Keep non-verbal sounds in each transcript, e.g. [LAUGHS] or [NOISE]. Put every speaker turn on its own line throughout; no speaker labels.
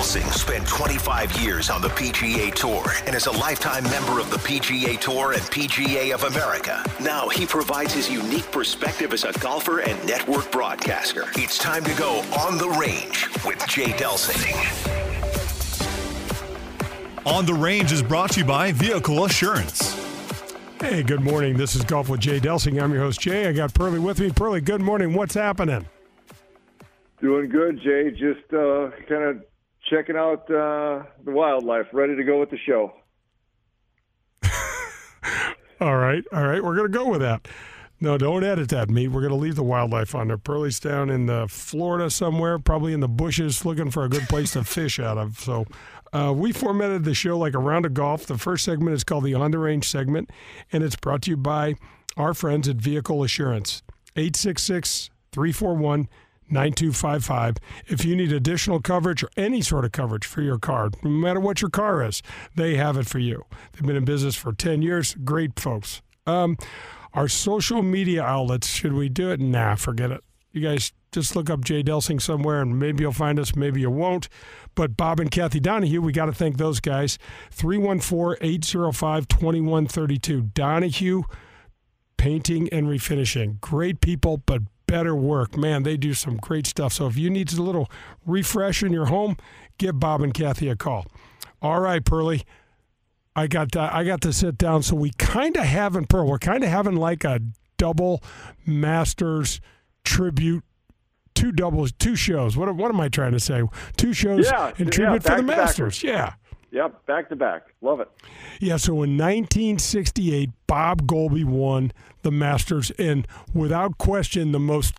Delsing spent 25 years on the PGA Tour and is a lifetime member of the PGA Tour and PGA of America. Now he provides his unique perspective as a golfer and network broadcaster. It's time to go on the range with Jay Delsing.
On the Range is brought to you by Vehicle Assurance.
Hey, good morning. This is Golf with Jay Delsing. I'm your host, Jay. I got Pearly with me. Pearly, good morning. What's happening?
Doing good, Jay. Just uh, kind of checking out uh, the wildlife, ready to go with the show. [LAUGHS]
all right, all right. We're going to go with that. No, don't edit that, meat. We're going to leave the wildlife on there. Pearly's down in uh, Florida somewhere, probably in the bushes, looking for a good place to fish out of. So uh, we formatted the show like a round of golf. The first segment is called the On the Range segment, and it's brought to you by our friends at Vehicle Assurance. 866 341 9255. If you need additional coverage or any sort of coverage for your car, no matter what your car is, they have it for you. They've been in business for 10 years. Great folks. Um, our social media outlets, should we do it? Nah, forget it. You guys just look up Jay Delsing somewhere and maybe you'll find us, maybe you won't. But Bob and Kathy Donahue, we got to thank those guys. 314 805 2132. Donahue Painting and Refinishing. Great people, but better work. Man, they do some great stuff. So if you need a little refresh in your home, give Bob and Kathy a call. All right, Pearly. I got to, I got to sit down. So we kind of having Pearl. We're kind of having like a double Masters tribute two doubles, two shows. What what am I trying to say? Two shows
yeah,
in tribute yeah, for the Masters. Yeah.
Yep, back to back. Love it.
Yeah, so in 1968, Bob Goalby won the Masters in, without question, the most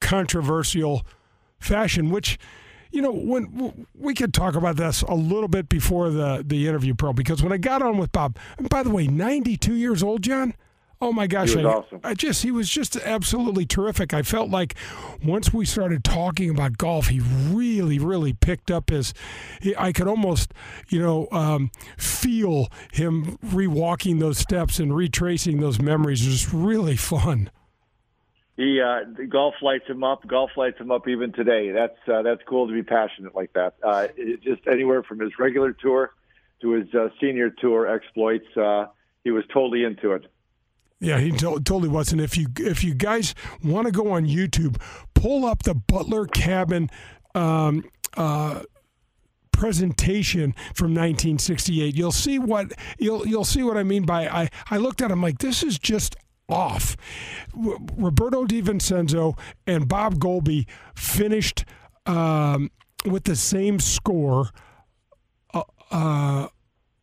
controversial fashion, which you know, when we could talk about this a little bit before the the interview, Pro, because when I got on with Bob, and by the way, 92 years old, John. Oh my gosh,
I, awesome.
I just he was just absolutely terrific. I felt like once we started talking about golf, he really, really picked up his. I could almost, you know, um, feel him rewalking those steps and retracing those memories. It was just really fun.
He uh, golf lights him up. Golf lights him up even today. That's uh, that's cool to be passionate like that. Uh, just anywhere from his regular tour to his uh, senior tour exploits, uh, he was totally into it.
Yeah, he to- totally was. And if you if you guys want to go on YouTube, pull up the Butler Cabin. Um, uh, presentation from 1968 you'll see what you'll you'll see what I mean by I I looked at him like this is just off Roberto DiVincenzo and Bob Goalby finished um, with the same score uh, uh,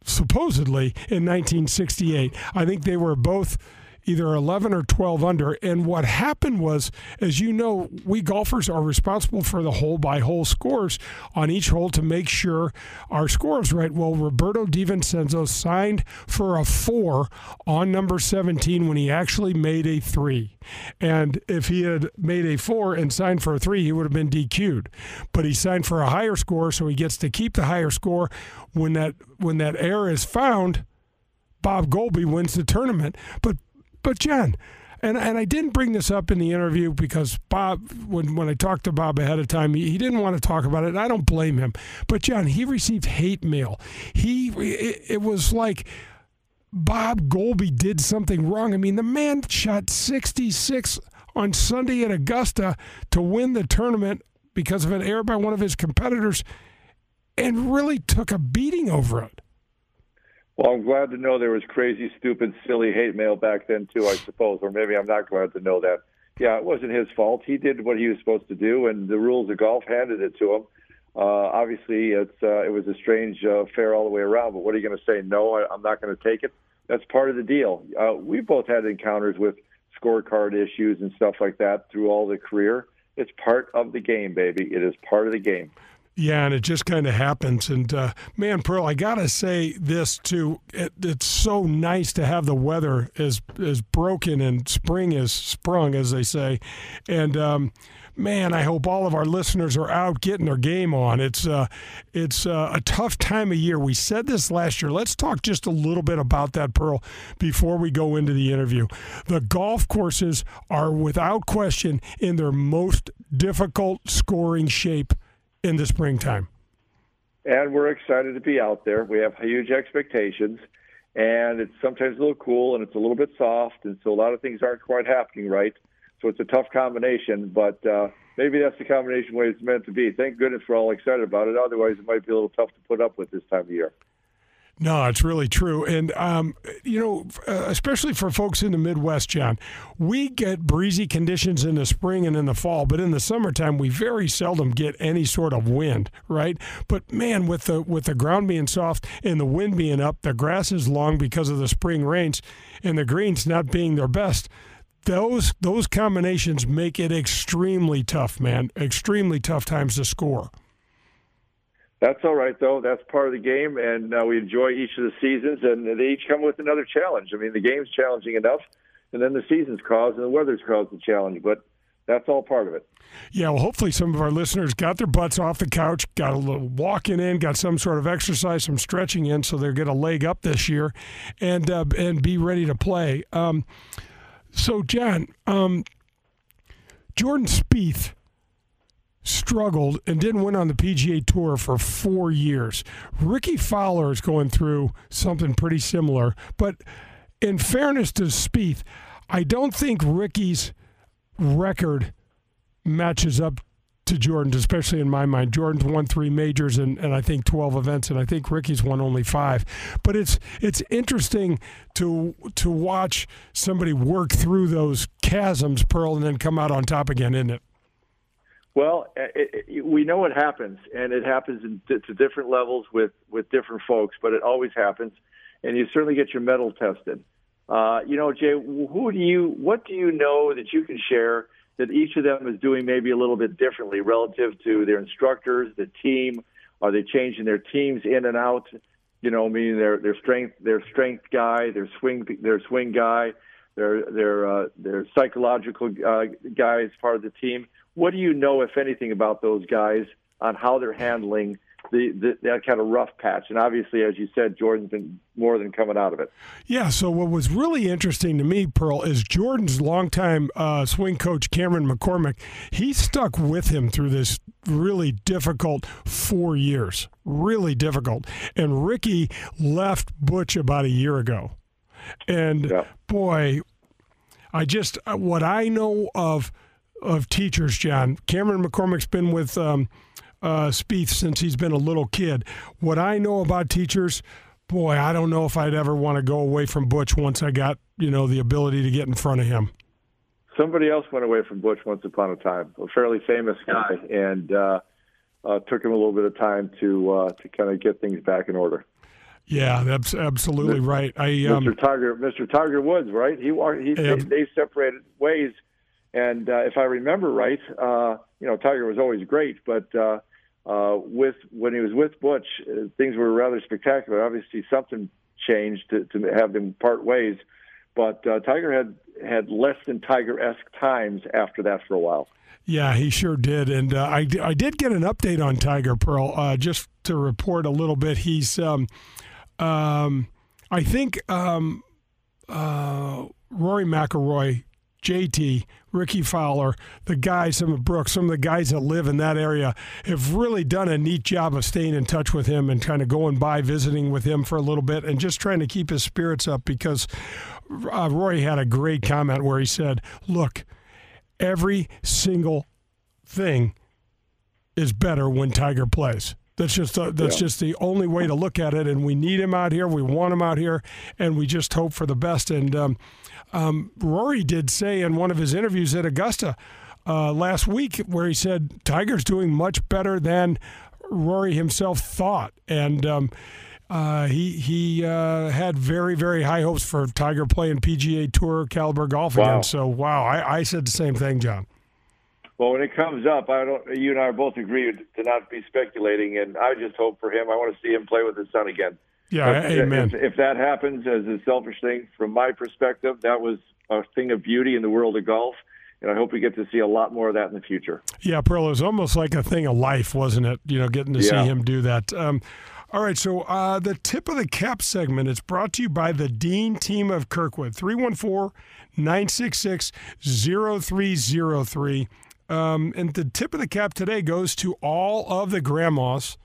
supposedly in 1968 I think they were both either 11 or 12 under. And what happened was, as you know, we golfers are responsible for the hole by hole scores on each hole to make sure our score is right. Well, Roberto DiVincenzo signed for a four on number 17 when he actually made a three. And if he had made a four and signed for a three, he would have been DQ'd. But he signed for a higher score, so he gets to keep the higher score. When that when that error is found, Bob Goalby wins the tournament. But but John, and and I didn't bring this up in the interview because Bob, when when I talked to Bob ahead of time, he, he didn't want to talk about it. I don't blame him. But John, he received hate mail. He it, it was like. Bob Goalby did something wrong. I mean, the man shot 66 on Sunday at Augusta to win the tournament because of an error by one of his competitors and really took a beating over it.
Well, I'm glad to know there was crazy, stupid, silly hate mail back then too. I suppose, or maybe I'm not glad to know that. Yeah, it wasn't his fault. He did what he was supposed to do, and the rules of golf handed it to him. Uh, obviously, it's uh, it was a strange uh, affair all the way around. But what are you going to say? No, I, I'm not going to take it. That's part of the deal. Uh, we both had encounters with scorecard issues and stuff like that through all the career. It's part of the game, baby. It is part of the game.
Yeah, and it just kind of happens. And uh, man, Pearl, I gotta say this too. It, it's so nice to have the weather as as broken and spring is sprung, as they say. And um, man, I hope all of our listeners are out getting their game on. It's uh, it's uh, a tough time of year. We said this last year. Let's talk just a little bit about that, Pearl, before we go into the interview. The golf courses are without question in their most difficult scoring shape in the springtime.
and we're excited to be out there. We have huge expectations, and it's sometimes a little cool and it's a little bit soft, and so a lot of things aren't quite happening right. So it's a tough combination, but uh, maybe that's the combination way it's meant to be. Thank goodness we're all excited about it. Otherwise, it might be a little tough to put up with this time of year.
No, it's really true. And, um, you know, uh, especially for folks in the Midwest, John, we get breezy conditions in the spring and in the fall, but in the summertime, we very seldom get any sort of wind, right? But man, with the, with the ground being soft and the wind being up, the grass is long because of the spring rains and the greens not being their best. Those those combinations make it extremely tough, man. Extremely tough times to score.
That's all right, though. That's part of the game, and uh, we enjoy each of the seasons, and they each come with another challenge. I mean, the game's challenging enough, and then the season's caused, and the weather's caused the challenge, but that's all part of it.
Yeah, well, hopefully some of our listeners got their butts off the couch, got a little walking in, got some sort of exercise, some stretching in, so they're going to leg up this year, and uh, and be ready to play. Um, so, John, um, Jordan Spieth struggled and didn't win on the PGA Tour for four years. Rickie Fowler is going through something pretty similar, but in fairness to Spieth, I don't think Rickie's record matches up to Jordan's, especially in my mind. Jordan's won three majors and, and I think twelve events, and I think Rickie's won only five. But it's it's interesting to to watch somebody work through those chasms, Pearl, and then come out on top again, isn't it?
Well, it, it, we know it happens, and it happens in, to different levels with with different folks, but it always happens, and you certainly get your mettle tested. Uh, you know, Jay, who do you, what do you know that you can share that each of them is doing maybe a little bit differently relative to their instructors, the team? Are they changing their teams in and out? You know, meaning their their strength, their strength guy, their swing, their swing guy, their their uh, their psychological uh, guy as part of the team what do you know, if anything, about those guys on how they're handling the, the, that kind of rough patch? And obviously, as you said, Jordan's been more than coming out of it.
Yeah. So what was really interesting to me, Pearl, is Jordan's longtime uh, swing coach Cameron McCormick. He stuck with him through this really difficult four years, really difficult. And Rickie left Butch about a year ago, and yeah. boy, I just uh, what I know of of teachers, John. Cameron McCormick's been with um, uh, Spieth since he's been a little kid. What I know about teachers, boy, I don't know if I'd ever want to go away from Butch once I got you know the ability to get in front of him.
Somebody else went away from Butch once upon a time, a fairly famous guy, and uh, uh, took him a little bit of time to uh, to kind of get things back in order.
Yeah, that's absolutely Mr. right. I
um, Mr. Tiger, Mr. Tiger Woods, right? He he, they, they separated ways and uh, if I remember right, uh, you know, Tiger was always great, but uh, uh, with when he was with Butch, uh, things were rather spectacular. Obviously, something changed to, to have them part ways, but uh, Tiger had had less than Tiger-esque times after that for a while.
Yeah, he sure did, and uh, I I did get an update on Tiger Pearl uh, just to report a little bit. He's um, um, I think um, uh, Rory McIlroy JT, Rickie Fowler, the guys, some of Brooks, some of the guys that live in that area have really done a neat job of staying in touch with him and kind of going by, visiting with him for a little bit, and just trying to keep his spirits up because uh, Roy had a great comment where he said, Look, every single thing is better when Tiger plays. That's just uh, that's yeah. just the only way to look at it, and we need him out here. We want him out here, and we just hope for the best. And um, um, Rory did say in one of his interviews at Augusta uh, last week, where he said Tiger's doing much better than Rory himself thought, and um, uh, he he uh, had very very high hopes for Tiger playing PGA Tour caliber golf wow. again. So wow, I, I said the same thing, John.
Well, when it comes up, I don't. You and I both agree to not be speculating, and I just hope for him. I want to see him play with his son again.
Yeah,
if,
amen.
If, if, that happens as a selfish thing, from my perspective, that was a thing of beauty in the world of golf. And I hope we get to see a lot more of that in the future.
Yeah, Pearl, it was almost like a thing of life, wasn't it? You know, getting to yeah. see him do that. Um, all right, so uh, the tip of the cap segment is brought to you by the Dean team of Kirkwood, 314 966 0303. Um, and the tip of the cap today goes to all of the grandmas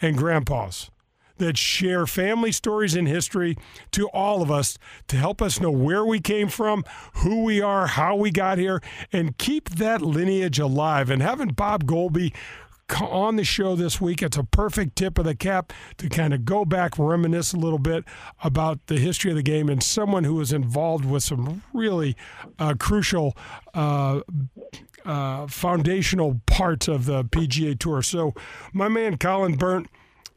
and grandpas that share family stories and history to all of us to help us know where we came from, who we are, how we got here, and keep that lineage alive. And having Bob Goalby on the show this week. It's a perfect tip of the cap to kind of go back, reminisce a little bit about the history of the game, and someone who was involved with some really uh, crucial. Uh, uh, foundational parts of the PGA Tour. So, my man Colin Byrne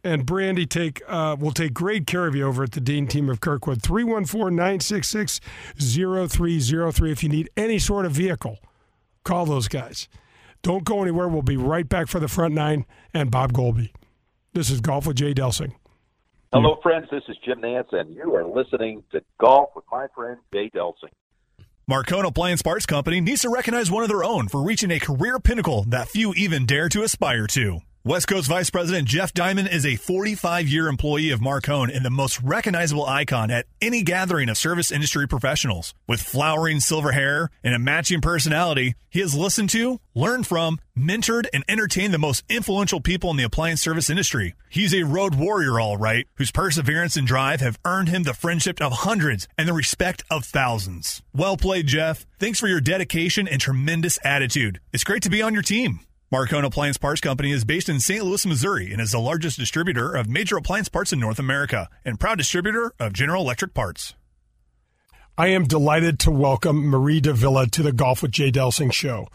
and Brandy take uh, will take great care of you over at the Dean team of Kirkwood. 314-966-0303 if you need any sort of vehicle. Call those guys. Don't go anywhere. We'll be right back for the front nine and Bob Goalby. This is Golf with Jay Delsing.
Hello, friends. This is Jim Nantz, and you are listening to Golf with my friend Jay Delsing.
Marcone Appliance Parts Company needs to recognize one of their own for reaching a career pinnacle that few even dare to aspire to. West Coast Vice President Jeff Diamond is a 45 year employee of Marcone and the most recognizable icon at any gathering of service industry professionals. With flowering silver hair and a matching personality, he has listened to, learned from, mentored, and entertained the most influential people in the appliance service industry. He's a road warrior, all right, whose perseverance and drive have earned him the friendship of hundreds and the respect of thousands. Well played, Jeff. Thanks for your dedication and tremendous attitude. It's great to be on your team. Marcone Appliance Parts Company is based in St. Louis, Missouri, and is the largest distributor of major appliance parts in North America and proud distributor of General Electric Parts.
I am delighted to welcome Mari de Villa to the Golf with Jay Delsing show.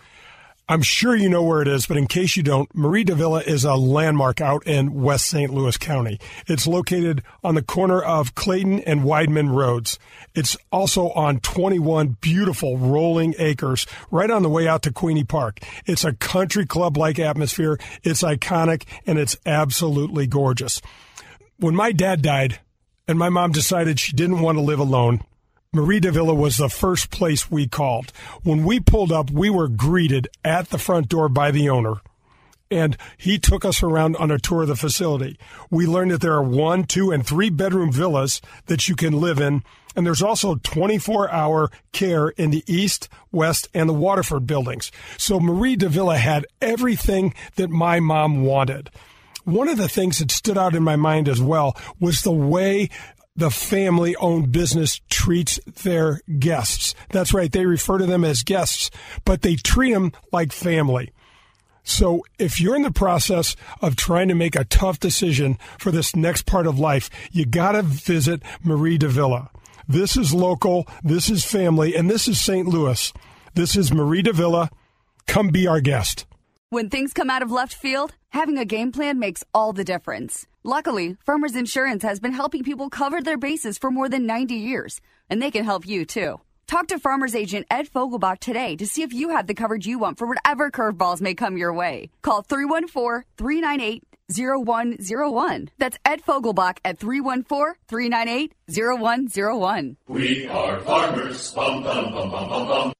I'm sure you know where it is, but in case you don't, Mari de Villa is a landmark out in West St. Louis County. It's located on the corner of Clayton and Weidman Roads. It's also on 21 beautiful rolling acres right on the way out to Queeny Park. It's a country club like atmosphere. It's iconic and it's absolutely gorgeous. When my dad died and my mom decided she didn't want to live alone, Mari de Villa was the first place we called. When we pulled up, we were greeted at the front door by the owner. And he took us around on a tour of the facility. We learned that there are one, two, and three bedroom villas that you can live in. And there's also 24 hour care in the East, West, and the Waterford buildings. So Mari de Villa had everything that my mom wanted. One of the things that stood out in my mind as well was the way the family owned business treats their guests. That's right. They refer to them as guests, but they treat them like family. So if you're in the process of trying to make a tough decision for this next part of life, you got to visit Mari de Villa. This is local, this is family, and this is St. Louis. This is Mari de Villa. Come be our guest.
When things come out of left field, having a game plan makes all the difference. Luckily, Farmers Insurance has been helping people cover their bases for more than 90 years, and they can help you too. Talk to Farmers Agent Ed Fogelbach today to see if you have the coverage you want for whatever curveballs may come your way. Call 314 398 0101. That's Ed Fogelbach at 314 398 0101.
We are farmers. Bum, bum, bum.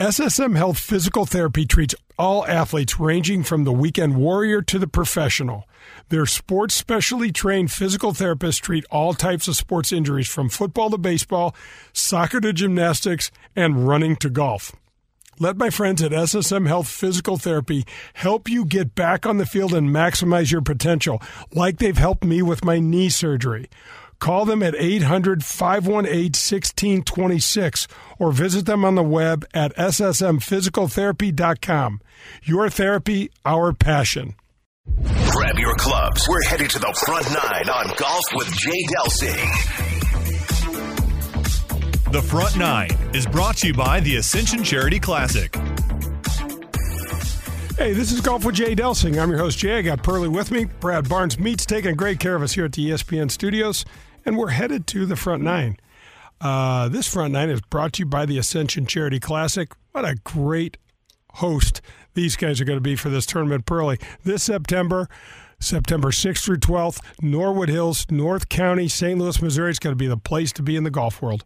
SSM Health Physical Therapy treats all athletes ranging from the weekend warrior to the professional. Their sports specially trained physical therapists treat all types of sports injuries from football to baseball, soccer to gymnastics, and running to golf. Let my friends at SSM Health Physical Therapy help you get back on the field and maximize your potential, like they've helped me with my knee surgery. Call them at 800 518 1626 or visit them on the web at ssmphysicaltherapy.com. Your therapy, our passion.
Grab your clubs. We're headed to the front nine on Golf with Jay Delsing.
The Front Nine is brought to you by the Ascension Charity Classic.
Hey, this is Golf with Jay Delsing. I'm your host, Jay. I got Pearly with me. Brad Barnes meets taking great care of us here at the ESPN studios, and we're headed to the front nine. Uh, this front nine is brought to you by the Ascension Charity Classic. What a great host these guys are going to be for this tournament, Pearly. This September, September 6th through 12th, Norwood Hills, North County, St. Louis, Missouri. It's going to be the place to be in the golf world.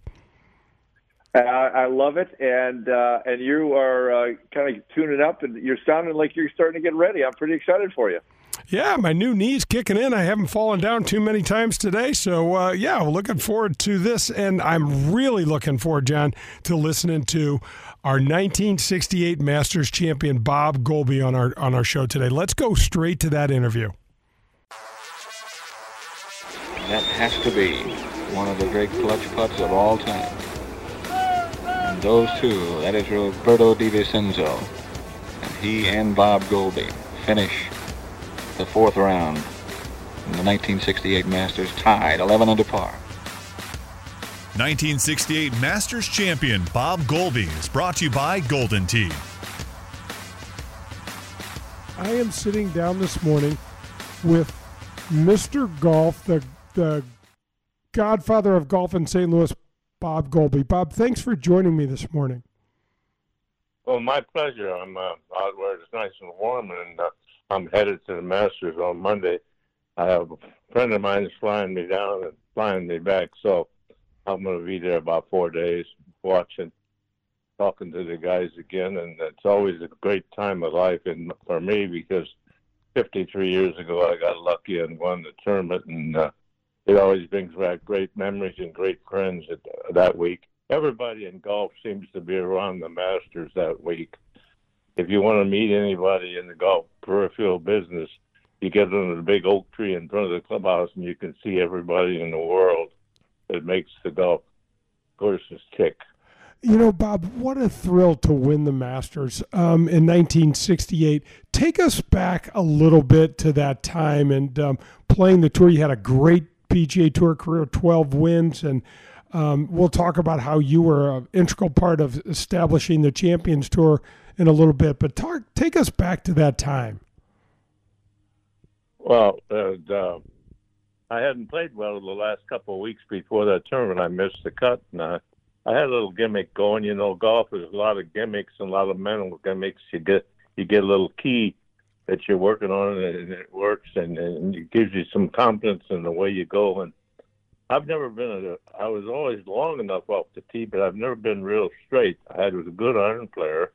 I, I love it, and uh, and you are uh, kind of tuning up, and you're sounding like you're starting to get ready. I'm pretty excited for you.
Yeah, my new knee's kicking in. I haven't fallen down too many times today, so uh, yeah, looking forward to this, and I'm really looking forward, John, to listening to our 1968 Masters champion Bob Goalby on our on our show today. Let's go straight to that interview.
That has to be one of the great clutch putts of all time. And those two, that is Roberto De Vicenzo, and he and Bob Goalby finish the fourth round in the 1968 Masters tied 11 under par.
1968 Masters champion Bob Goalby is brought to you by Golden Tee.
I am sitting down this morning with Mr. Golf, the the godfather of golf in St. Louis, Bob Goalby. Bob, thanks for joining me this morning.
Well, my pleasure. I'm uh, out where it's nice and warm, and uh, I'm headed to the Masters on Monday. I have a friend of mine is flying me down and flying me back, so I'm going to be there about four days watching, talking to the guys again, and it's always a great time of life and for me because 53 years ago I got lucky and won the tournament, and uh, it always brings back great memories and great friends at, that week. Everybody in golf seems to be around the Masters that week. If you want to meet anybody in the golf peripheral business, you get under the big oak tree in front of the clubhouse and you can see everybody in the world that makes the golf courses tick.
You know, Bob, what a thrill to win the Masters um, in 1968. Take us back a little bit to that time and um, playing the tour. You had a great PGA Tour career, 12 wins, and um, we'll talk about how you were an integral part of establishing the Champions Tour in a little bit. But talk, take us back to that time.
Well, uh, I hadn't played well the last couple of weeks before that tournament. I missed the cut, and I, I had a little gimmick going. You know, golf is a lot of gimmicks and a lot of mental gimmicks. You get you get a little key that you're working on, it and it works, and, and it gives you some confidence in the way you go. And I've never been a. I was always long enough off the tee, but I've never been real straight. I had was a good iron player,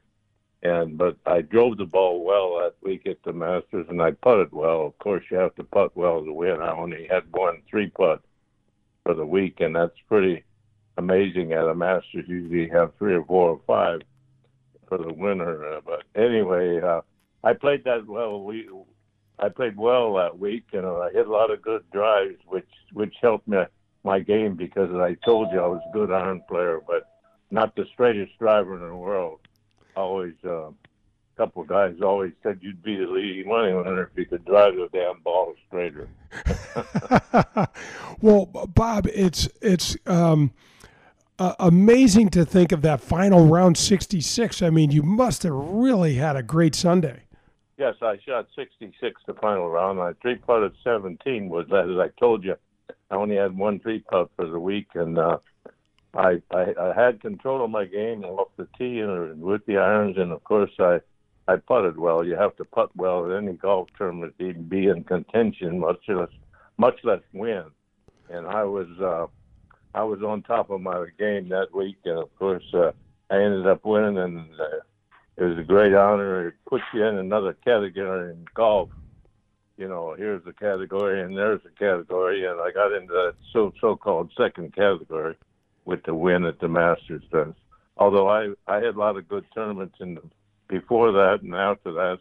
and but I drove the ball well that week at the Masters, and I putted well. Of course, you have to putt well to win. I only had one three putt for the week, and that's pretty amazing at a Masters. Usually, have three or four or five for the winner. Uh, but anyway. Uh, I played that well. We I played well that week, and I hit a lot of good drives, which which helped me my game because I told you I was a good iron player, but not the straightest driver in the world. Always, uh, a couple of guys always said you'd be the leading money winner if you could drive the damn ball straighter. [LAUGHS]
well, Bob, it's it's. Um, uh, amazing to think of that final round 66. I mean, you must have really had a great Sunday.
Yes, I shot 66 the final round. I three putted 17 was that as I told you. I only had one three putt for the week, and uh, I, I I had control of my game off the tee and with the irons, and of course I I putted well. You have to putt well at any golf tournament to even be in contention, much less much less win. And I was uh, I was on top of my game that week, and of course uh, I ended up winning and. Uh, it was a great honor. It puts you in another category in golf. You know, here's a category and there's a category, and I got into that so so-called second category with the win at the Masters. Then, although I I had a lot of good tournaments in the, before that and after that.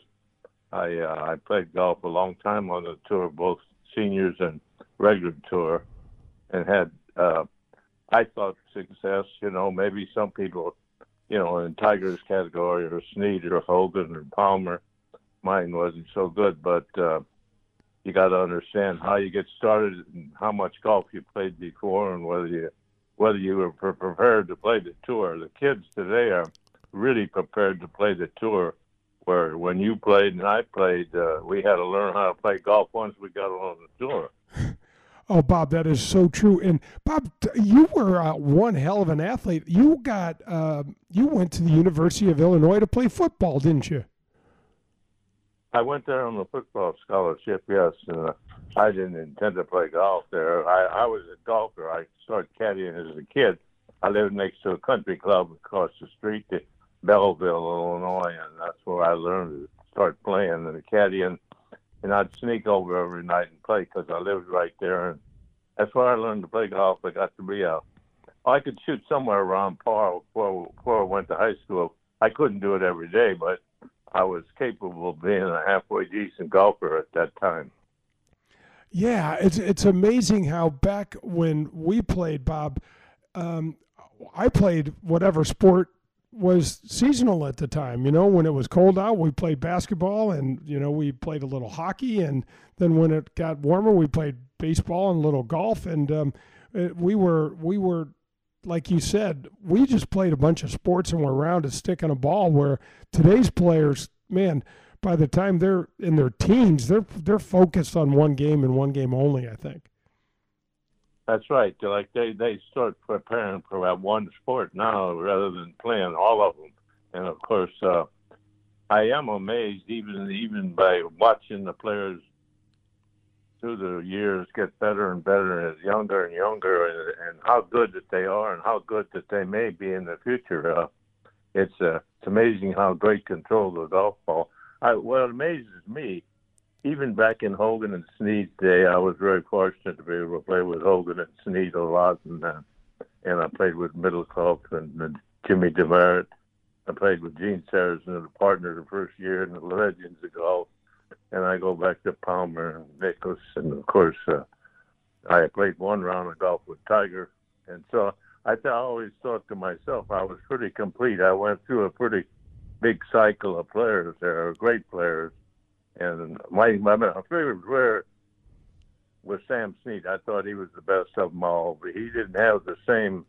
I uh, I played golf a long time on the tour, both seniors and regular tour, and had uh, I thought success. You know, maybe some people you know, in Tiger's category or Snead or Hogan or Palmer. Mine wasn't so good, but uh, you got to understand how you get started and how much golf you played before and whether you whether you were pre- prepared to play the tour. The kids today are really prepared to play the tour. Where when you played and I played, uh, we had to learn how to play golf once we got on the tour. [LAUGHS]
Oh, Bob, that is so true. And Bob, you were uh, one hell of an athlete. You got uh, you went to the University of Illinois to play football, didn't you?
I went there on a football scholarship, yes. And uh, I didn't intend to play golf there. I, I was a golfer. I started caddying as a kid. I lived next to a country club across the street to Belleville, Illinois, and that's where I learned to start playing and caddying and I'd sneak over every night and play because I lived right there, and that's where I learned to play golf. I got to be a, I could shoot somewhere around par before, before I went to high school. I couldn't do it every day, but I was capable of being a halfway decent golfer at that time.
Yeah, it's it's amazing how back when we played, Bob, um, I played whatever sport was seasonal at the time. You know, when it was cold out, we played basketball, and you know we played a little hockey, and then when it got warmer, we played baseball and a little golf, and um, it, we were we were like you said, we just played a bunch of sports and were around to stick on a ball. Where today's players, man, by the time they're in their teens, they're they're focused on one game and one game only. I think.
That's right. They're like they they start preparing for that one sport now rather than playing all of them. And of course, uh, I am amazed even even by watching the players through the years get better and better and younger and younger and, and how good that they are and how good that they may be in the future. Uh, it's uh, it's amazing how great control the golf ball. I, what amazes me, even back in Hogan and Snead day, I was very fortunate to be able to play with Hogan and Snead a lot, and uh, and I played with Middlecoff and, and Jimmy Demaret. I played with Gene Sarazen, and the partner the first year in the Legends of Golf and I go back to Palmer and Nicklaus, and of course, uh, I played one round of golf with Tiger, and so I, th- I always thought to myself I was pretty complete. I went through a pretty big cycle of players there, great players, and my my, favorite player was Sam Snead. I thought he was the best of them all, but he didn't have the same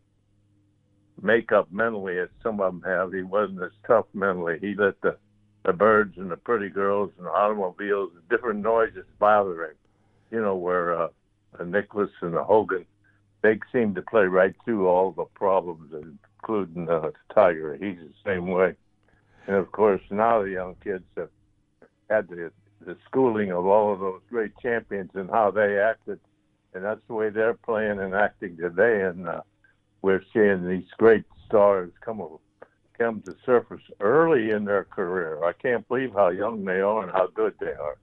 makeup mentally as some of them have. He wasn't as tough mentally. He let the the birds and the pretty girls and the automobiles, and different noises bother him. You know, where uh, a Nicklaus and a Hogan, they seem to play right through all the problems, including uh, Tiger. He's the same way. And of course, now the young kids have had the, the schooling of all of those great champions and how they acted, and that's the way they're playing and acting today. And uh, we're seeing these great stars come come to surface early in their career. I can't believe how young they are and how good they are.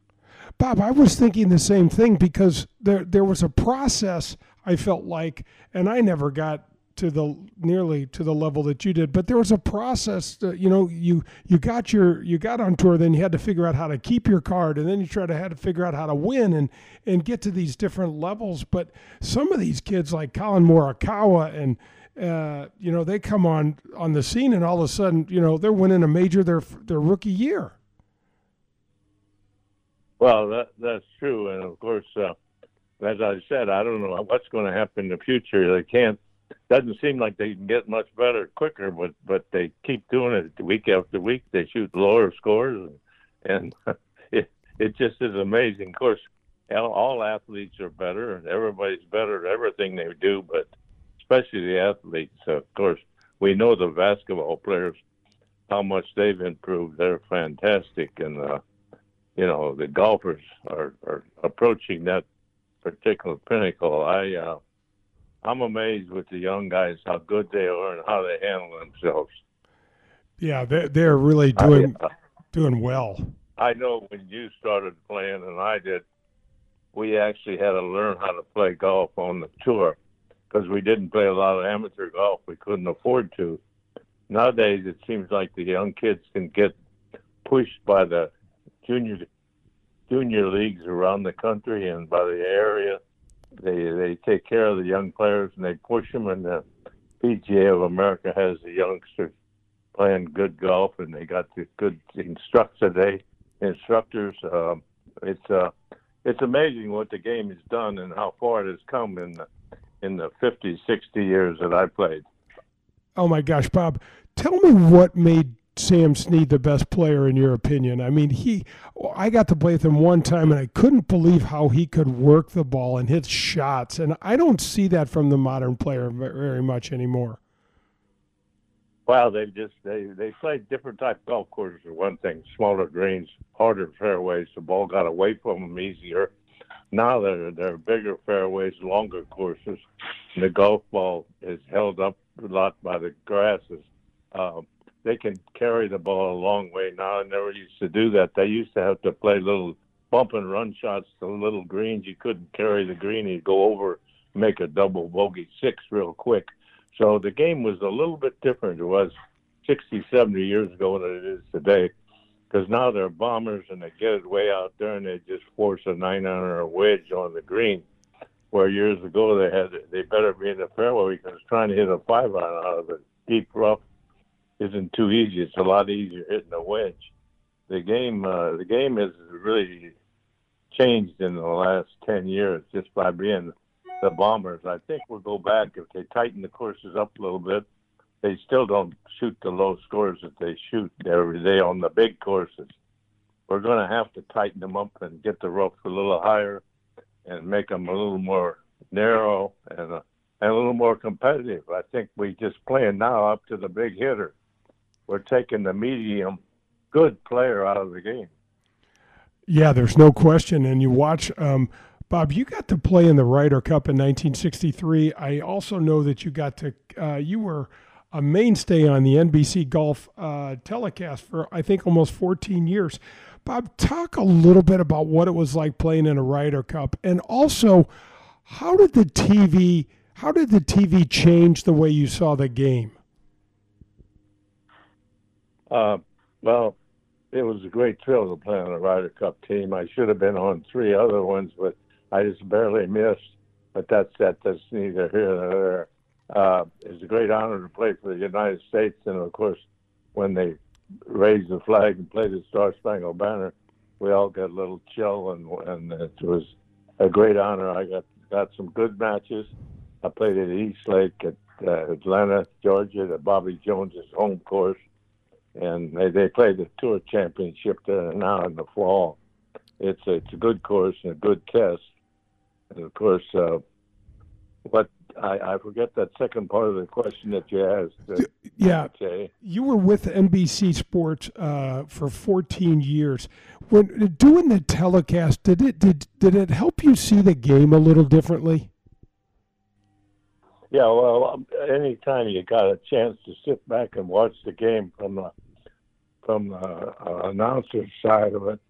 Bob, I was thinking the same thing because there there was a process I felt like, and I never got to the nearly to the level that you did, but there was a process. That, you know, you you got your you got on tour, then you had to figure out how to keep your card, and then you tried to had to figure out how to win and and get to these different levels. But some of these kids, like Collin Morikawa and uh, you know, they come on on the scene, and all of a sudden, you know, they're winning a major their their rookie year.
Well, that that's true, and of course, uh, as I said, I don't know what's going to happen in the future. They can't. Doesn't seem like they can get much better quicker, but but they keep doing it week after week. They shoot lower scores, and, and [LAUGHS] it it just is amazing. Of course, all, athletes are better, and everybody's better at everything they do, but especially the athletes. Of course, we know the basketball players how much they've improved. They're fantastic, and uh, you know the golfers are, are approaching that particular pinnacle. I uh, I'm amazed with the young guys how good they are and how they handle themselves.
Yeah, they're they're really doing I, uh, doing well.
I know when you started playing and I did, we actually had to learn how to play golf on the tour because we didn't play a lot of amateur golf. We couldn't afford to. Nowadays, it seems like the young kids can get pushed by the junior junior leagues around the country and by the area. They they take care of the young players and they push them. And the PGA of America has the youngsters playing good golf, and they got the good instructors. They instructors. Um, it's uh, it's amazing what the game has done and how far it has come in the in the 50, 60 years that I played.
Oh my gosh, Bob, tell me what made Sam Snead the best player in your opinion? I mean, he I got to play with him one time and I couldn't believe how he could work the ball and hit shots and I don't see that from the modern player very much anymore.
Well, they just they they played different type golf courses for one thing, smaller greens, harder fairways, the ball got away from them easier now they're they're bigger fairways, longer courses. And the golf ball is held up a lot by the grasses. Um, they can carry the ball a long way now. I never used to do that. They used to have to play little bump and run shots to little greens. You couldn't carry the green. You'd go over, make a double bogey six real quick. So the game was a little bit different. It was 60, 70 years ago than it is today. because now they're bombers and they get it way out there and they just force a nine iron or wedge on the green. Where years ago they had they better be in the fairway because trying to hit a five iron out of a deep rough isn't too easy. It's a lot easier hitting a wedge. The game uh, the game has really changed in the last ten years just by being the bombers. I think we'll go back if they tighten the courses up a little bit they still don't shoot the low scores that they shoot every day on the big courses. We're going to have to tighten them up and get the ropes a little higher and make them a little more narrow and, uh, and a little more competitive. I think we just playing now up to the big hitter. We're taking the medium, good player out of the game.
Yeah, there's no question. And you watch, um, Bob, you got to play in the Ryder Cup in 1963. I also know that you got to, uh, you were a mainstay on the NBC Golf uh, telecast for I think almost 14 years. Bob, talk a little bit about what it was like playing in a Ryder Cup, and also how did the TV how did the TV change the way you saw the game?
Uh, well, it was a great thrill to play on a Ryder Cup team. I should have been on three other ones, but I just barely missed. But that's that. That's neither here nor there. Uh, it's a great honor to play for the United States, and of course, when they raise the flag and play the Star Spangled Banner, we all get a little chill, and and it was a great honor. I got got some good matches. I played at East Lake at uh, Atlanta, Georgia, at Bobby Jones's home course, and they they played the Tour Championship there now in the fall. It's a, it's a good course and a good test, and of course, uh, what I, I forget that second part of the question that you asked. Uh,
yeah, Jay. you were with NBC Sports uh, for 14 years. When doing the telecast, did it did did it help you see the game a little differently?
Yeah, well, um, anytime you got a chance to sit back and watch the game from the from the uh, announcer side of it,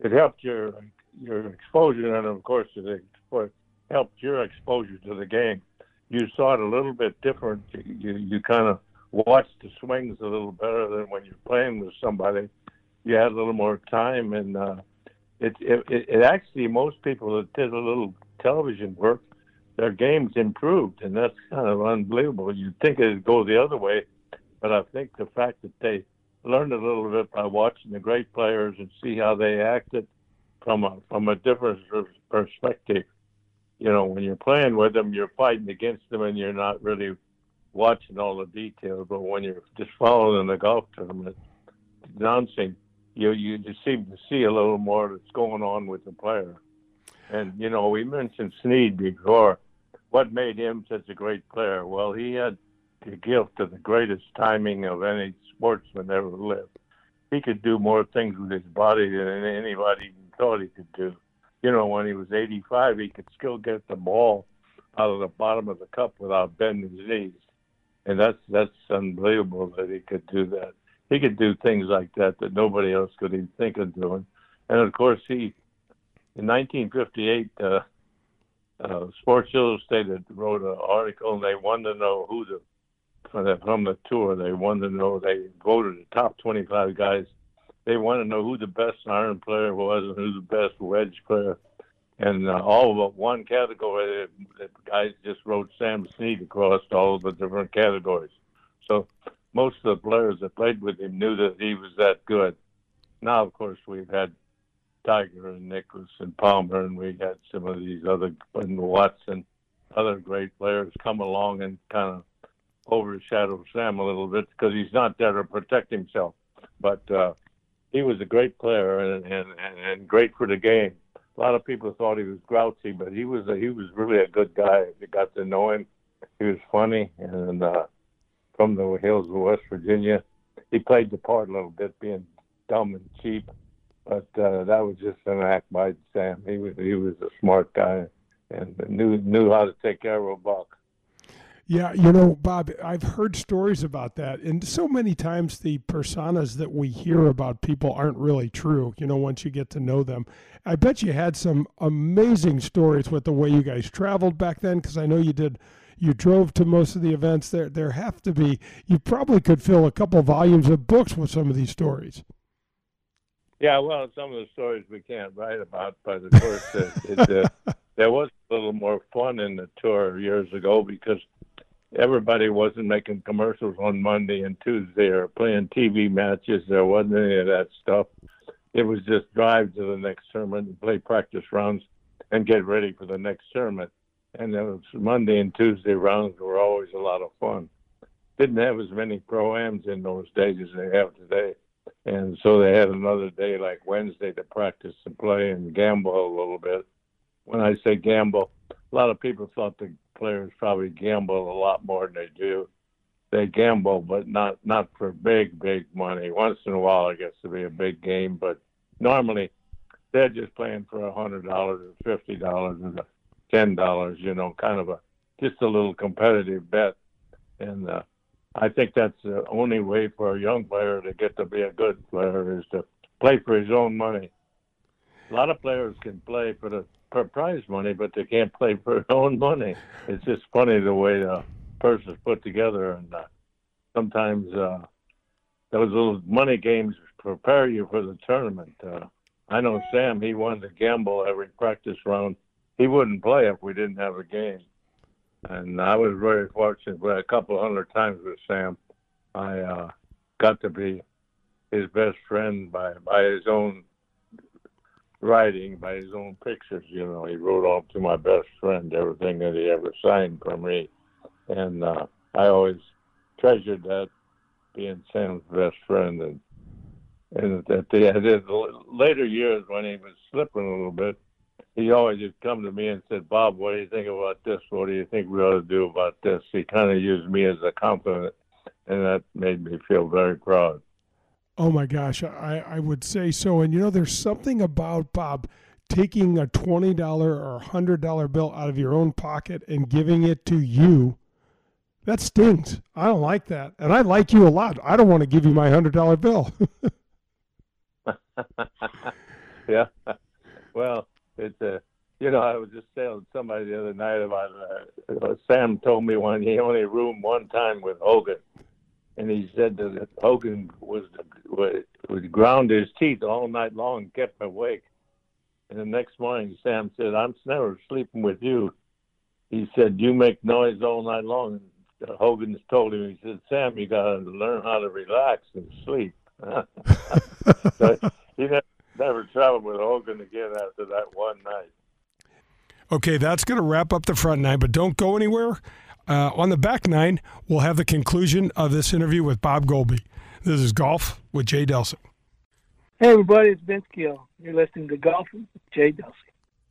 it helped your your exposure, and of course, it helped your exposure to the game you saw it a little bit different. You you kind of watched the swings a little better than when you're playing with somebody. You had a little more time, and uh, it, it it actually most people that did a little television work, their games improved, and that's kind of unbelievable. You'd think it'd go the other way, but I think the fact that they learned a little bit by watching the great players and see how they acted from a from a different perspective you know, when you're playing with them, you're fighting against them and you're not really watching all the details. But when you're just following the golf tournament, announcing, you you just seem to see a little more that's going on with the player. And you know, we mentioned Snead before. What made him such a great player? Well, he had the gift of the greatest timing of any sportsman ever lived. He could do more things with his body than anybody thought he could do you know, when he was 85, he could still get the ball out of the bottom of the cup without bending his knees, and that's that's unbelievable that he could do that. He could do things like that that nobody else could even think of doing. And of course, he in 1958, uh, uh, Sports Illustrated wrote an article, and they wanted to know who the from the, from the tour. They wanted to know they voted the top 25 guys they wanted to know who the best iron player was and who the best wedge player. And uh, all but one category, the guys just wrote Sam Snead across all the different categories. So most of the players that played with him knew that he was that good. Now, of course, we've had Tiger and Nicklaus and Palmer, and we had some of these other and Watson, other great players come along and kind of overshadow Sam a little bit because he's not there to protect himself. But uh, he was a great player and, and, and great for the game. A lot of people thought he was grouchy, but he was a, he was really a good guy. If you got to know him, he was funny and uh, from the hills of West Virginia. He played the part a little bit, being dumb and cheap, but uh, that was just an act by Sam. He was he was a smart guy and knew knew how to take care of a buck.
Yeah, you know, Bob, I've heard stories about that. And so many times the personas that we hear about people aren't really true, you know, once you get to know them. I bet you had some amazing stories with the way you guys traveled back then, because I know you did. You drove to most of the events. There, there have to be. You probably could fill a couple volumes of books with some of these stories.
Yeah, well, some of the stories we can't write about, but of course, it, it, uh, [LAUGHS] there was a little more fun in the tour years ago because everybody wasn't making commercials on Monday and Tuesday or playing TV matches. There wasn't any of that stuff. It was just drive to the next tournament and play practice rounds and get ready for the next tournament. And those Monday and Tuesday rounds were always a lot of fun. Didn't have as many pro-ams in those days as they have today. And so they had another day like Wednesday to practice and play and gamble a little bit. When I say gamble, a lot of people thought the players probably gamble a lot more than they do. They gamble, but not not for big big money. Once in a while, it gets to be a big game, but normally they're just playing for a hundred dollars or fifty dollars or ten dollars. You know, kind of a just a little competitive bet, and uh, I think that's the only way for a young player to get to be a good player is to play for his own money. A lot of players can play for the for prize money, but they can't play [LAUGHS] for their own money. It's just funny the way the purse is put together, and uh, sometimes uh, those little money games prepare you for the tournament. Uh, I know Sam; he wanted to gamble every practice round. He wouldn't play if we didn't have a game, and I was very fortunate. A couple hundred times with Sam, I uh, got to be his best friend by by his own writing by his own pictures. You know, he wrote off to my best friend everything that he ever signed for me, and uh, I always treasured that being Sam's best friend. And and at the, at the later years when he was slipping a little bit, he always would come to me and said, "Bob, what do you think about this? What do you think we ought to do about this?" He kind of used me as a compliment, and that made me feel very proud.
Oh my gosh, I, I would say so. And you know, there's something about Bob taking a $20 or $100 bill out of your own pocket and giving it to you. That stings. I don't like that. And I like you a lot. I don't want to give you my $100 bill. [LAUGHS] [LAUGHS]
yeah. Well, it's a. Uh, you know, I was just telling somebody the other night about uh, Sam told me when he only roomed one time with Hogan, and he said that Hogan was would ground his teeth all night long and kept awake. And the next morning, Sam said, "I'm never sleeping with you." He said, "You make noise all night long." And uh, Hogan told him, he said, "Sam, you got to learn how to relax and sleep." [LAUGHS] so he never, never traveled with Hogan again after that one night.
Okay, that's going to wrap up the front nine, but don't go anywhere. Uh, on the back nine, we'll have the conclusion of this interview with Bob Goalby. This is Golf with Jay Delsing.
Hey, everybody, it's Vince Gill. You're listening to Golf with Jay Delsing.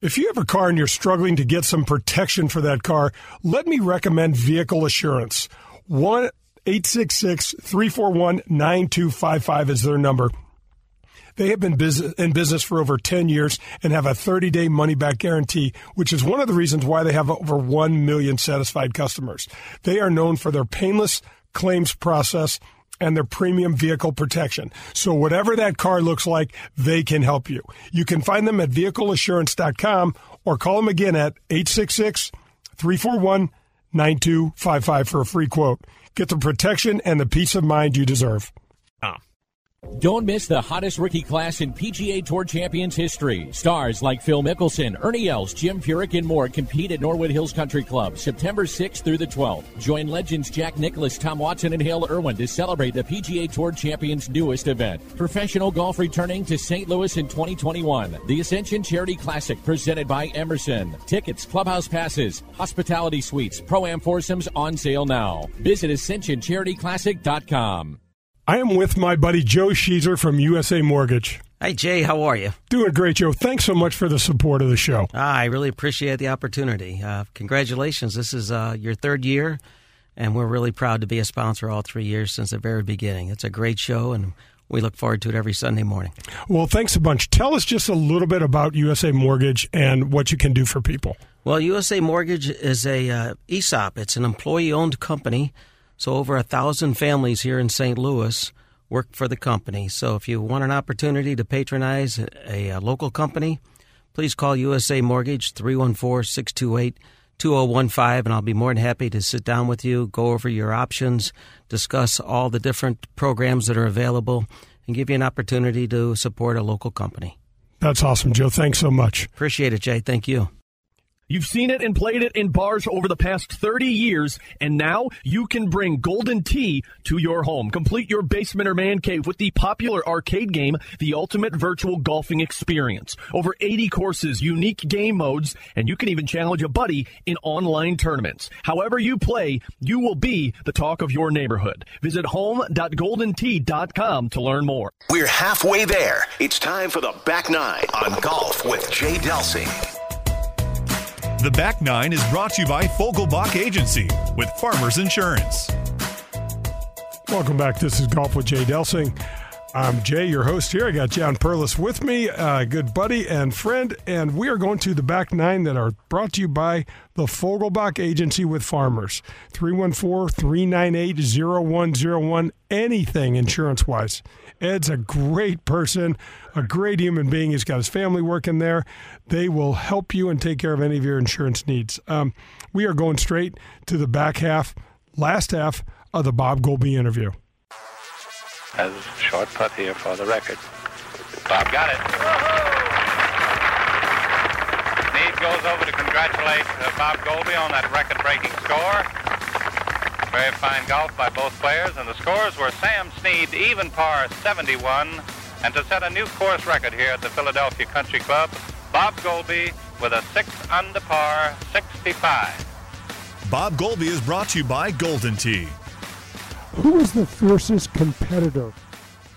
If you have a car and you're struggling to get some protection for that car, let me recommend Vehicle Assurance. 1 866 341 9255 is their number. They have been in business for over 10 years and have a 30 day money back guarantee, which is one of the reasons why they have over 1 million satisfied customers. They are known for their painless claims process and their premium vehicle protection. So whatever that car looks like, they can help you. You can find them at vehicleassurance.com or call them again at 866 341 9255 for a free quote. Get the protection and the peace of mind you deserve.
Don't miss the hottest rookie class in PGA Tour Champions history. Stars like Phil Mickelson, Ernie Els, Jim Furyk, and more compete at Norwood Hills Country Club September 6th through the 12th. Join legends Jack Nicklaus, Tom Watson, and Hale Irwin to celebrate the PGA Tour Champions' newest event. Professional golf returning to St. Louis in 2021. The Ascension Charity Classic presented by Emerson. Tickets, clubhouse passes, hospitality suites, pro-am foursomes on sale now. Visit ascensioncharityclassic.com.
I am with my buddy Joe Sheezer from USA Mortgage.
Hi, Jay. How are you?
Doing great, Joe. Thanks so much for the support of the show.
Ah, I really appreciate the opportunity. Uh, congratulations. This is uh, your third year, and we're really proud to be a sponsor all three years since the very beginning. It's a great show, and we look forward to it every Sunday morning.
Well, thanks a bunch. Tell us just a little bit about USA Mortgage and what you can do for people.
Well, USA Mortgage is a uh, ESOP. It's an employee-owned company so over a thousand families here in St. Louis work for the company. So if you want an opportunity to patronize a, a local company, please call USA Mortgage 314-628 2015 and I'll be more than happy to sit down with you, go over your options, discuss all the different programs that are available and give you an opportunity to support a local company.
That's awesome, Joe. Thanks so much.
Appreciate it, Jay. Thank you.
You've seen it and played it in bars over the past 30 years, and now you can bring Golden Tee to your home. Complete your basement or man cave with the popular arcade game, The Ultimate Virtual Golfing Experience. Over 80 courses, unique game modes, and you can even challenge a buddy in online tournaments. However you play, you will be the talk of your neighborhood. Visit home.goldentee.com to learn more.
We're halfway there. It's time for the back nine on golf with Jay Delsing.
The Back Nine is brought to you by Fogelbach Agency with Farmers Insurance.
Welcome back. This is Golf with Jay Delsing. I'm Jay, your host here. I got John Perlis with me, a good buddy and friend, and we are going to the back nine that are brought to you by the Fogelbach Agency with Farmers. 314 398 0101, anything insurance wise. Ed's a great person, a great human being. He's got his family working there. They will help you and take care of any of your insurance needs. Um, we are going straight to the back half, last half of the Bob Goalby interview.
As short putt here for the record. Bob got it.
Snead goes over to congratulate uh, Bob Goalby on that record-breaking score. Very fine golf by both players, and the scores were Sam Snead even par 71, and to set a new course record here at the Philadelphia Country Club, Bob Goalby with a 6 under par 65.
Bob Goalby is brought to you by Golden Tee.
Who was the fiercest competitor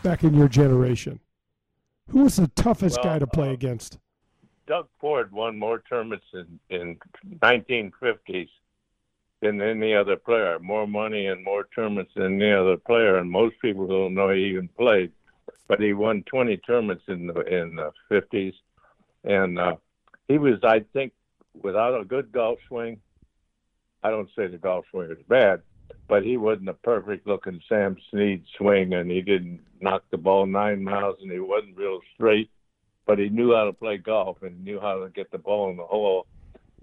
back in your generation? Who was the toughest
Well,
guy to play
uh,
against?
Doug Ford won more tournaments in, in 1950s than any other player. More money and more tournaments than any other player, and most people don't know he even played. But he won 20 tournaments in the in the 50s, and uh, he was, I think, without a good golf swing. I don't say the golf swing is bad, but he wasn't a perfect looking Sam Snead swing, and he didn't knock the ball nine miles, and he wasn't real straight. But he knew how to play golf and knew how to get the ball in the hole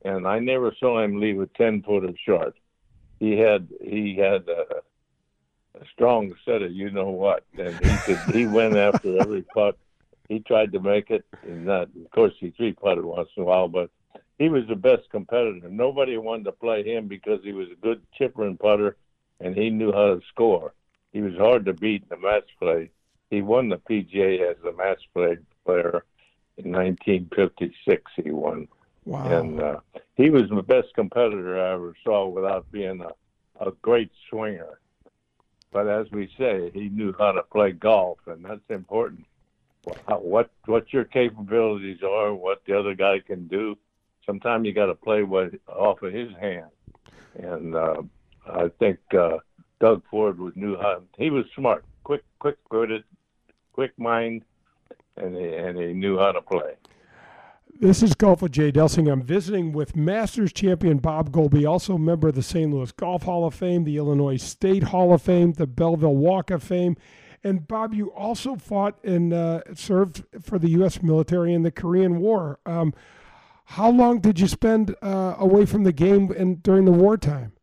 and I never saw him leave a ten footer short. He had he had a, a strong set of you know what, and he could he went after every [LAUGHS] putt. He tried to make it, and that of course he three putted once in a while, but he was the best competitor. Nobody wanted to play him because he was a good chipper and putter, and he knew how to score. He was hard to beat in the match play. He won the PGA as a match play player in 1956. He won.
Wow.
And uh, he was the best competitor I ever saw without being a, a great swinger. But as we say, he knew how to play golf, and that's important. How, what what your capabilities are, what the other guy can do. Sometimes you got to play what off of his hand, and uh, I think uh, Doug Ford was how. He was smart, quick, quick witted, quick mind, and he, and he knew how to play.
This is Golf with Jay Delsing. I'm visiting with Masters champion Bob Goalby, also a member of the St. Louis Golf Hall of Fame, the Illinois State Hall of Fame, the Belleville Walk of Fame. And Bob, you also fought and uh, served for the U.S. military in the Korean War. Um, how long did you spend uh, away from the game and during the wartime?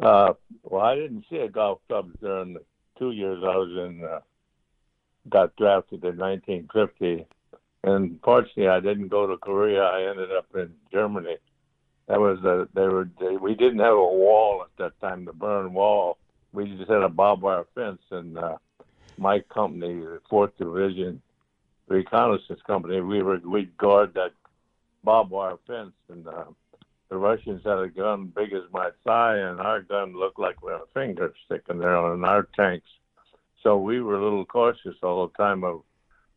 Uh, well, I didn't see a golf club during the two years I was in. Uh, got drafted in 1950, and fortunately, I didn't go to Korea. I ended up in Germany. That was a, they were they, we didn't have a wall at that time, the burn wall. We just had a barbed wire fence, and uh, my company, the Fourth Division Reconnaissance Company, we were we'd guard that barbed wire fence, and uh, the Russians had a gun big as my thigh, and our gun looked like we had a finger sticking there on our tanks. So we were a little cautious all the time of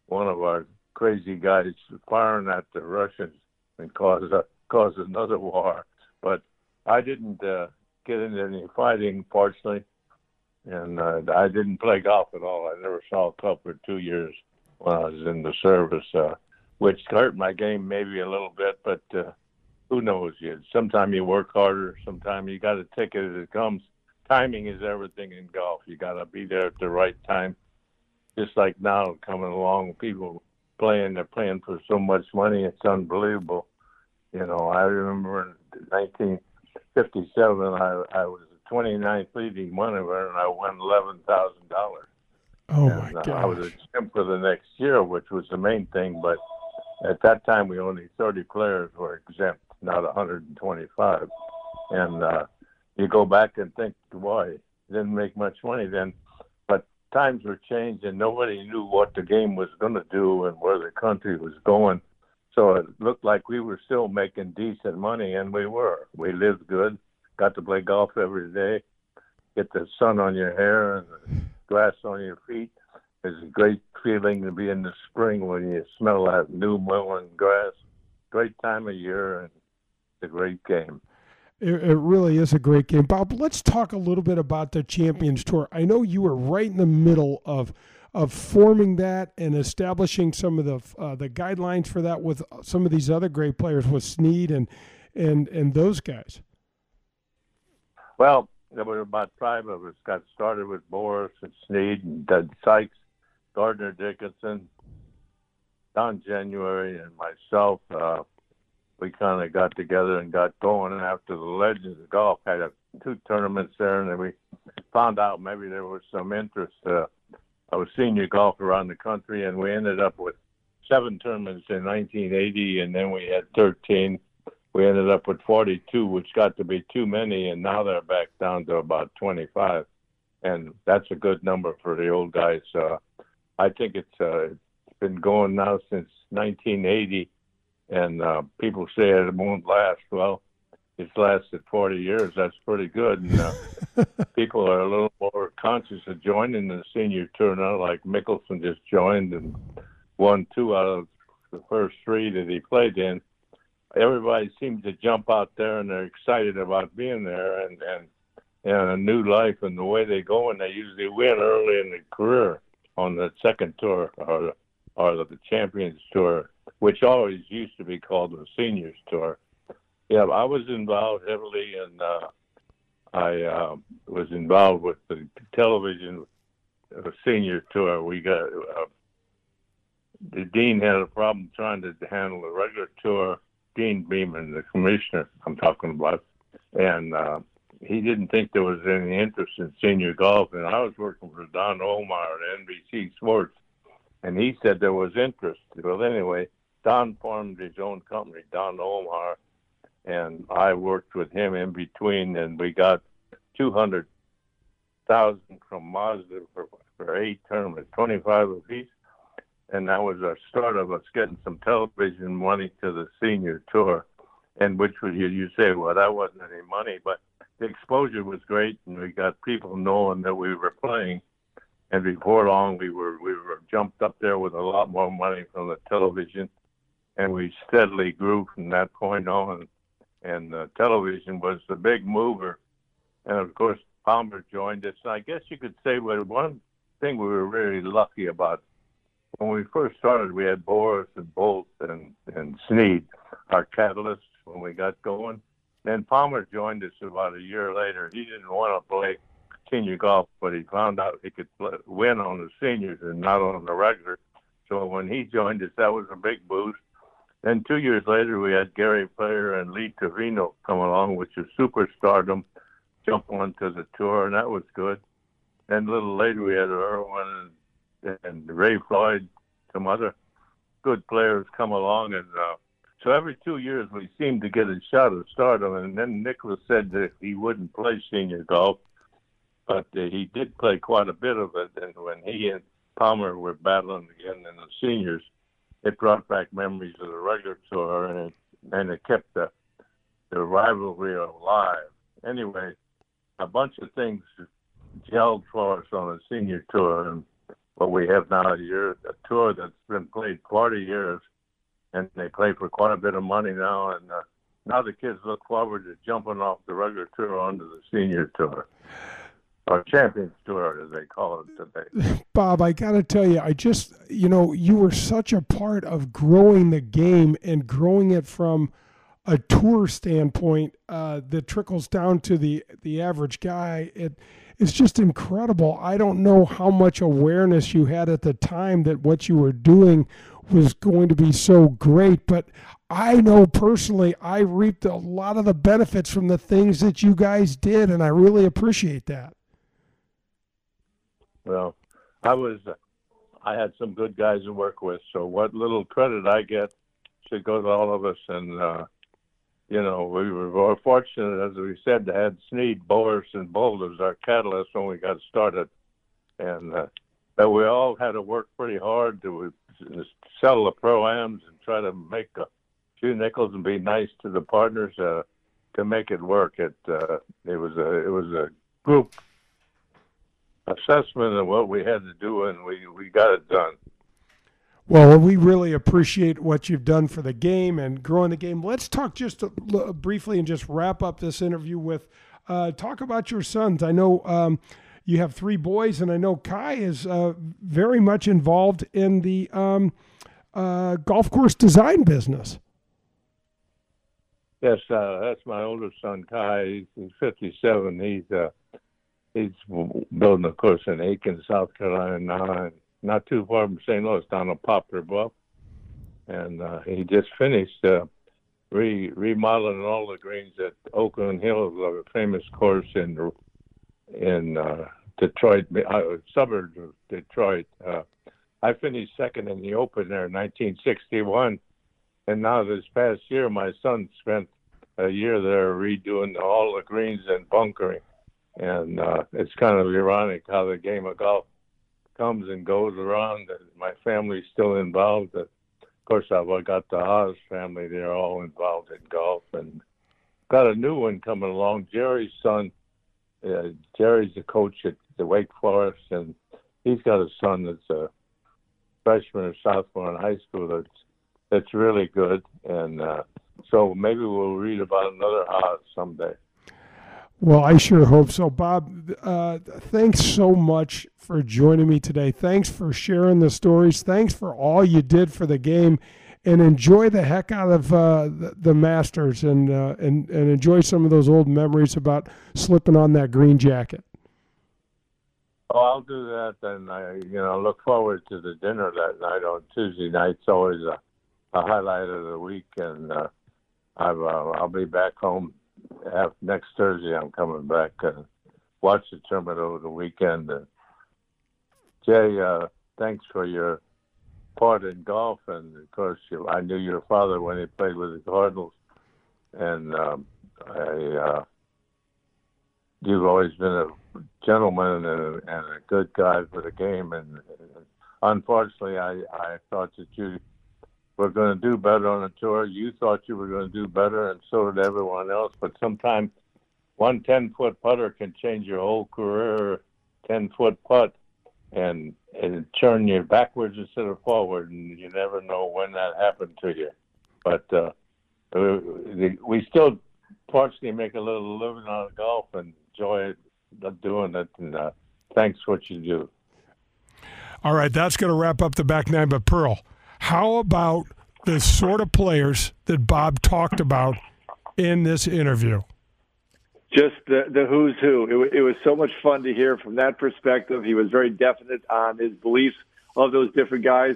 one of our crazy guys firing at the Russians and cause a, cause another war. But I didn't uh, get into any fighting, fortunately, and uh, I didn't play golf at all. I never saw a club for two years when I was in the service, uh, which hurt my game maybe a little bit. But uh, who knows? You sometimes you work harder. Sometimes you got to take it as it comes. Timing is everything in golf. You got to be there at the right time. Just like now, coming along, people playing. They're playing for so much money. It's unbelievable. You know, I remember in 1957, I, I was the 29th leading money winner, and I won eleven thousand dollars.
Oh
and,
my
uh,
god!
I was exempt for the next year, which was the main thing. But at that time, we only 30 players were exempt, not 125. And uh, you go back and think, why? Didn't make much money then. But times were changed, and nobody knew what the game was going to do and where the country was going. So it looked like we were still making decent money, and we were. We lived good, got to play golf every day, get the sun on your hair and the grass on your feet. It's a great feeling to be in the spring when you smell that new mown grass. Great time of year, and a great game.
It, it really is a great game, Bob. Let's talk a little bit about the Champions Tour. I know you were right in the middle of of forming that and establishing some of the uh, the guidelines for that with some of these other great players with Snead and and and those guys.
Well, there were about five of us. Got started with Boros and Snead and Doug Sikes, Gardner Dickinson, Don January, and myself. Uh, we kind of got together and got going And after the Legends of Golf had a, two tournaments there, and then we found out maybe there was some interest. Uh, I was senior golf around the country, and we ended up with seven tournaments in 1980, and then we had 13. We ended up with 42, which got to be too many, and now they're back down to about 25, and that's a good number for the old guys. Uh, I think it's uh, it's been going now since 1980, and uh, people say it won't last. Well, it's lasted 40 years. That's pretty good. And uh, [LAUGHS] people are a little more conscious of joining the senior tour now. Like Mickelson just joined and won two out of the first three that he played in. Everybody seems to jump out there and they're excited about being there and and and a new life and the way they go and they usually win early in the career on the second tour or or the Champions Tour, which always used to be called the Seniors Tour. Yeah, I was involved heavily, and uh, I uh, was involved with the television uh, Senior Tour. We got uh, the dean had a problem trying to handle the regular tour. Deane Beman, the commissioner, I'm talking about, and uh, he didn't think there was any interest in senior golf. And I was working for Don Ohlmeyer at NBC Sports, and he said there was interest. Well, anyway, Don formed his own company, Don Ohlmeyer, and I worked with him in between, and we got two hundred thousand from Mazda for, for eight tournaments, twenty five apiece, and that was our start of us getting some television money to the senior tour, and which was you you say, well, that wasn't any money, but the exposure was great, and we got people knowing that we were playing. And before long, we were we were jumped up there with a lot more money from the television, and we steadily grew from that point on. And uh, television was the big mover, and of course Palmer joined us. And I guess you could say well, one thing we were really lucky about when we first started, we had Boros and Bolt and and Snead, our catalysts when we got going. Then Palmer joined us about a year later. He didn't want to play senior golf, but he found out he could play, win on the seniors and not on the regular. So when he joined us, that was a big boost. Then two years later, we had Gary Player and Lee Trevino come along, which is superstardom, jump onto the tour, and that was good. Then a little later, we had Irwin and, and Ray Floyd, some other good players come along, and uh, so every two years we seemed to get a shot of stardom. And then Nicklaus said that he wouldn't play senior golf, but uh, he did play quite a bit of it. And when he and Palmer were battling again in the seniors, it brought back memories of the regular tour, and it and it kept the the rivalry alive. Anyway, a bunch of things gelled for us on the senior tour, and what we have now a year a tour that's been played 40 years, and they play for quite a bit of money now, and uh, now the kids look forward to jumping off the regular tour onto the senior tour. Or Champions Tour, as they call it today. [LAUGHS]
Bob, I got to tell you, I just, you know, you were such a part of growing the game and growing it from a tour standpoint uh, that trickles down to the the average guy. It it's just incredible. I don't know how much awareness you had at the time that what you were doing was going to be so great, but I know personally I reaped a lot of the benefits from the things that you guys did, and I really appreciate that.
Well, I was, I had some good guys to work with. So what little credit I get should go to all of us. And uh, you know, we were fortunate, as we said, to have Snead, Boros, and Boulders, our catalyst when we got started, and uh, that we all had to work pretty hard to sell the pro-ams and try to make a few nickels and be nice to the partners uh, to make it work. It uh, it was a it was a group assessment of what we had to do, and we we got it done.
Well, we really appreciate what you've done for the game and growing the game. Let's talk just a, briefly and just wrap up this interview with uh, talk about your sons. I know um, you have three boys, and I know Kai is uh, very much involved in the um, uh, golf course design business.
Yes, uh, that's my oldest son, Kai. He's 57. He's uh, he's building a course in Aiken, South Carolina not too far from St. Louis, down on Poplar Bluff. And uh, he just finished uh, re- remodeling all the greens at Oakland Hills, a famous course in in uh, Detroit, uh, suburbs of Detroit. Uh, I finished second in the Open there in 1961, and now this past year, my son spent a year there redoing all the greens and bunkering, and uh, it's kind of ironic how the game of golf comes and goes around. My family's still involved. Of course, I've got the Haas family; they're all involved in golf, and got a new one coming along. Jerry's son, uh, Jerry's the coach at the Wake Forest, and he's got a son that's a freshman or sophomore in high school that's that's really good, and uh, so maybe we'll read about another Haas someday.
Well, I sure hope so. Bob, uh, thanks so much for joining me today. Thanks for sharing the stories. Thanks for all you did for the game. And enjoy the heck out of uh, the, the, Masters and, uh, and, and enjoy some of those old memories about slipping on that green jacket.
Oh, I'll do that, and I, you know, look forward to the dinner that night on Tuesday night. It's always a, a highlight of the week, and uh, I've, uh, I'll be back home next Thursday, I'm coming back and watch the tournament over the weekend. And Jay, uh, thanks for your part in golf, and of course, you, I knew your father when he played with the Cardinals, and um, I, uh, you've always been a gentleman and a, and a good guy for the game. And, and unfortunately, I, I thought that you were going to do better on the tour. You thought you were going to do better, and so did everyone else. But sometimes one 10 foot putter can change your whole career, 10 foot putt, and, turn you backwards instead of forward. And you never know when that happened to you. But uh, we still, fortunately, make a little living out of golf and enjoy doing it. And uh, thanks for what you do.
All right, that's going to wrap up the back nine. But Pearl, how about the sort of players that Bob talked about in this interview?
Just the, the who's who. It, it was so much fun to hear from that perspective. He was very definite on his beliefs of those different guys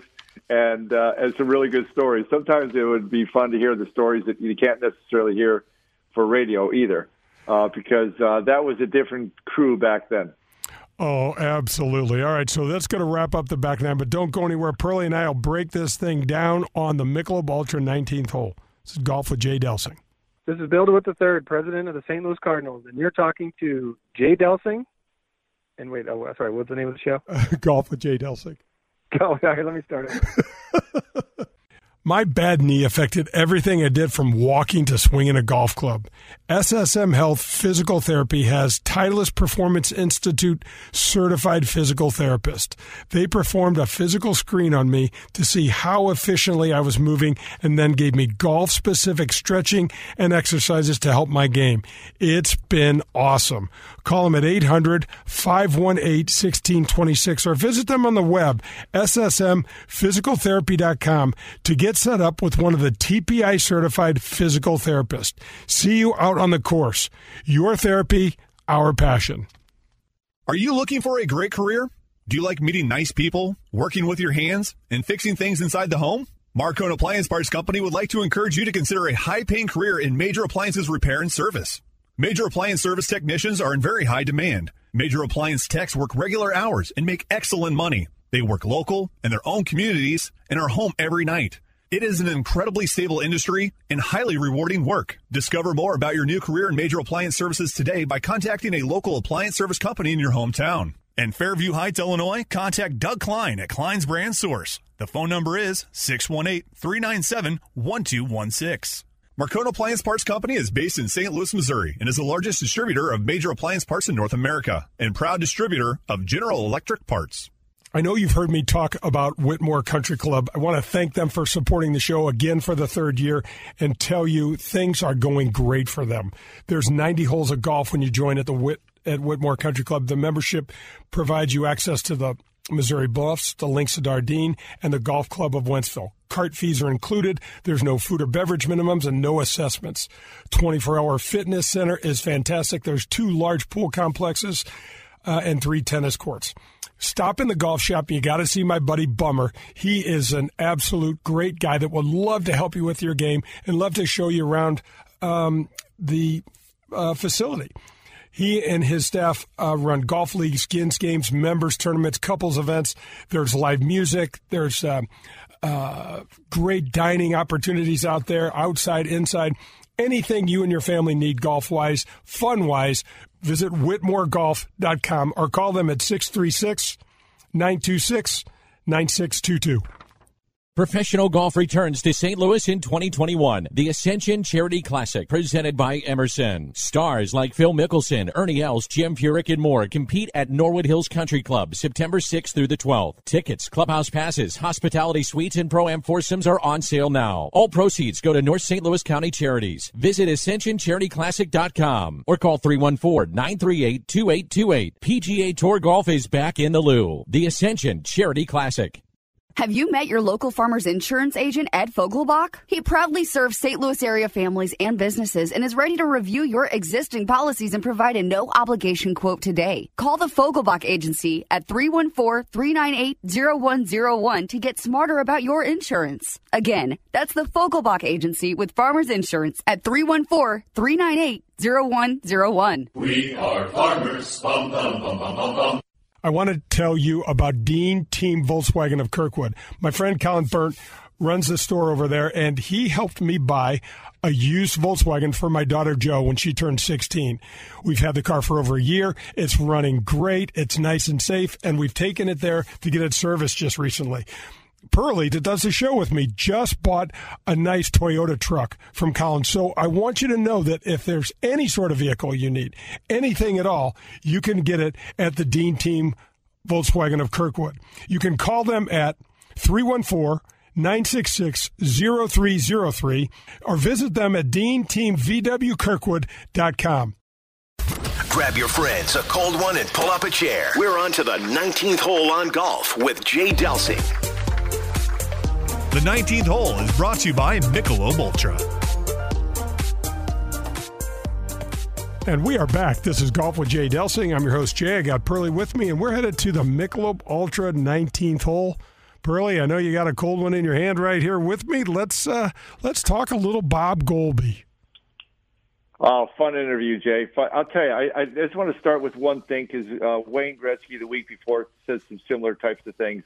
and uh, and some really good stories. Sometimes it would be fun to hear the stories that you can't necessarily hear for radio either, uh, because uh, that was a different crew back then.
Oh, absolutely. All right, so that's going to wrap up the back nine, but don't go anywhere. Pearlie and I will break this thing down on the Michelob Ultra 19th hole. This is Golf with Jay Delsing.
This is Bill DeWitt III, president of the St. Louis Cardinals, and you're talking to Jay Delsing. And wait, oh, sorry, what's the name of the show? [LAUGHS]
Golf with Jay Delsing.
Go, [LAUGHS] oh, let me start it. [LAUGHS]
My bad knee affected everything I did from walking to swinging a golf club. SSM Health Physical Therapy has Titleist Performance Institute certified physical therapist. They performed a physical screen on me to see how efficiently I was moving and then gave me golf specific stretching and exercises to help my game. It's been awesome. Call them at 800 518 1626 or visit them on the web, ssmphysicaltherapy.com to get set up with one of the TPI certified physical therapists. See you out on the course. Your therapy, our passion.
Are you looking for a great career? Do you like meeting nice people, working with your hands, and fixing things inside the home? Marcone Appliance Parts Company would like to encourage you to consider a high paying career in major appliances repair and service. Major appliance service technicians are in very high demand. Major Appliance Techs work regular hours and make excellent money. They work local in their own communities and are home every night. It is an incredibly stable industry and highly rewarding work. Discover more about your new career in major appliance services today by contacting a local appliance service company in your hometown. In Fairview Heights, Illinois, contact Doug Klein at Klein's Brand Source. The phone number is 618 397 1216. Marcone Appliance Parts Company is based in St. Louis, Missouri, and is the largest distributor of major appliance parts in North America and proud distributor of General Electric parts.
I know you've heard me talk about Whitmore Country Club. I want to thank them for supporting the show again for the third year and tell you things are going great for them. There's 90 holes of golf when you join at the Whit at Whitmore Country Club. The membership provides you access to the Missouri Bluffs, the Links of Dardenne, and the Golf Club of Wentzville. Cart fees are included. There's no food or beverage minimums and no assessments. 24 hour fitness center is fantastic. There's two large pool complexes uh, and three tennis courts. Stop in the golf shop. You got to see my buddy Bummer. He is an absolute great guy that would love to help you with your game and love to show you around um, the uh, facility. He and his staff uh, run golf leagues, skins games, members tournaments, couples events. There's live music. There's uh, uh, great dining opportunities out there, outside, inside. Anything you and your family need golf wise, fun wise, visit whitmoregolf.com or call them at 636 926 9622.
Professional golf returns to St. Louis in 2021. The Ascension Charity Classic, presented by Emerson. Stars like Phil Mickelson, Ernie Els, Jim Furyk, and more compete at Norwood Hills Country Club September 6th through the 12th. Tickets, clubhouse passes, hospitality suites, and pro am foursomes are on sale now. All proceeds go to North St. Louis County Charities. Visit AscensionCharityClassic.com or call 314-938-2828. PGA Tour Golf is back in the Lou. The Ascension Charity Classic.
Have you met your local farmer's insurance agent, Ed Fogelbach? He proudly serves St. Louis area families and businesses and is ready to review your existing policies and provide a no obligation quote today. Call the Fogelbach Agency at 314 398 0101 to get smarter about your insurance. Again, that's the Fogelbach Agency with Farmers Insurance at 314 398 0101.
We are farmers. Bum, bum, bum.
I want to tell you about Dean Team Volkswagen of Kirkwood. My friend Colin Burnt runs the store over there, and he helped me buy a used Volkswagen for my daughter Joe when she turned 16. We've had the car for over a year. It's running great. It's nice and safe, and we've taken it there to get it serviced just recently. Pearlie, that does the show with me, just bought a nice Toyota truck from Collins. So I want you to know that if there's any sort of vehicle you need, anything at all, you can get it at the Dean Team Volkswagen of Kirkwood. You can call them at 314 966 0303 or visit them at deanteamvwkirkwood.com.
Grab your friends, a cold one, and pull up a chair. We're on to the 19th hole on golf with Jay Delsing.
The 19th hole is brought to you by Michelob Ultra.
And we are back. This is Golf with Jay Delsing. I'm your host, Jay. I got Pearlie with me, and we're headed to the Michelob Ultra 19th hole. Pearlie, I know you got a cold one in your hand right here with me. Let's uh, let's talk a little Bob Goalby.
Oh, fun interview, Jay. Fun. I'll tell you, I, I just want to start with one thing because uh, Wayne Gretzky the week before said some similar types of things.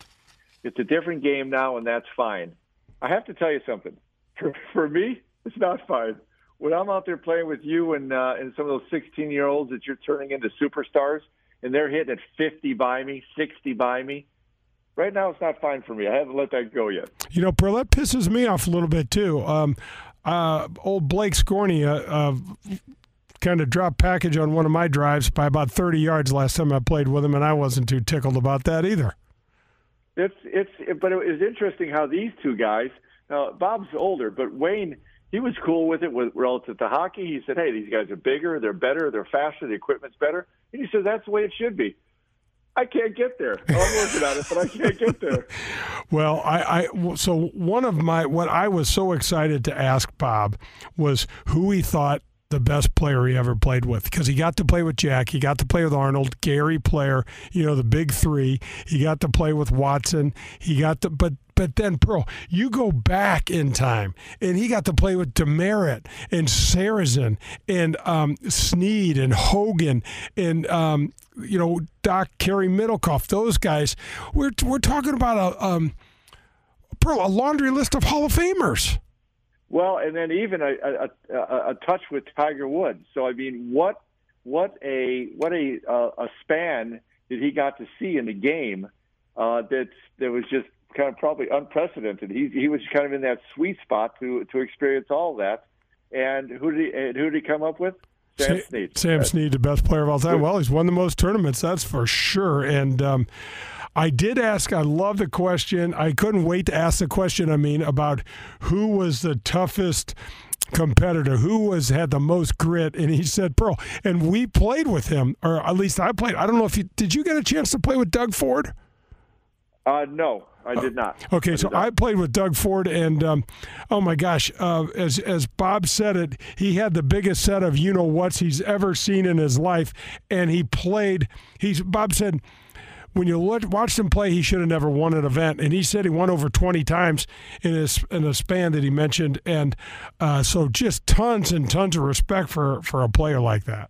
It's a different game now, and that's fine. I have to tell you something. For, for me, it's not fine. When I'm out there playing with you and uh, and some of those 16 year olds that you're turning into superstars, and they're hitting at 50 by me, 60 by me. Right now, it's not fine for me. I haven't let that go yet.
You know, Pearl, pisses me off a little bit too. Um, uh, old Blake Scorney uh, kind of dropped package on one of my drives by about 30 yards last time I played with him, and I wasn't too tickled about that either.
It's it's but it was interesting how these two guys. Now Bob's older, but Wayne he was cool with it with relative to hockey. He said, "Hey, these guys are bigger, they're better, they're faster, the equipment's better." And he said, "That's the way it should be." I can't get there. I'm working on it, but I can't get there. [LAUGHS]
Well, I, I so one of my what I was so excited to ask Bob was who he thought the best player he ever played with because he got to play with Jack, he got to play with Arnold, Gary Player, you know, the big three. He got to play with Watson. He got to, but but then Pearl, you go back in time, and he got to play with Demaret and Sarazen and um, Snead and Hogan and um, you know Doc Cary Middlecoff. Those guys. We're we're talking about a um, Pearl, a laundry list of Hall of Famers.
Well, and then even a, a, a, a touch with Tiger Woods. So I mean, what what a what a uh, a span that he got to see in the game uh, that that was just kind of probably unprecedented. He he was kind of in that sweet spot to to experience all that. And who did he and who did he come up with? Sam Snead.
Sam Snead, the best player of all time. Well, he's won the most tournaments, that's for sure. And um, I did ask. I love the question. I couldn't wait to ask the question. I mean, about who was the toughest competitor who was had the most grit and he said pearl and we played with him or at least i played i don't know if you did you get a chance to play with doug ford
uh, no, I did not.
Okay,
I
so
not.
I played with Doug Ford, and um, oh my gosh, uh, as as Bob said it, he had the biggest set of you know what's he's ever seen in his life, and he played. He's Bob said. When you look, watched him play, he should have never won an event, and he said he won over twenty times in his in a span that he mentioned, and uh, so just tons and tons of respect for for a player like that.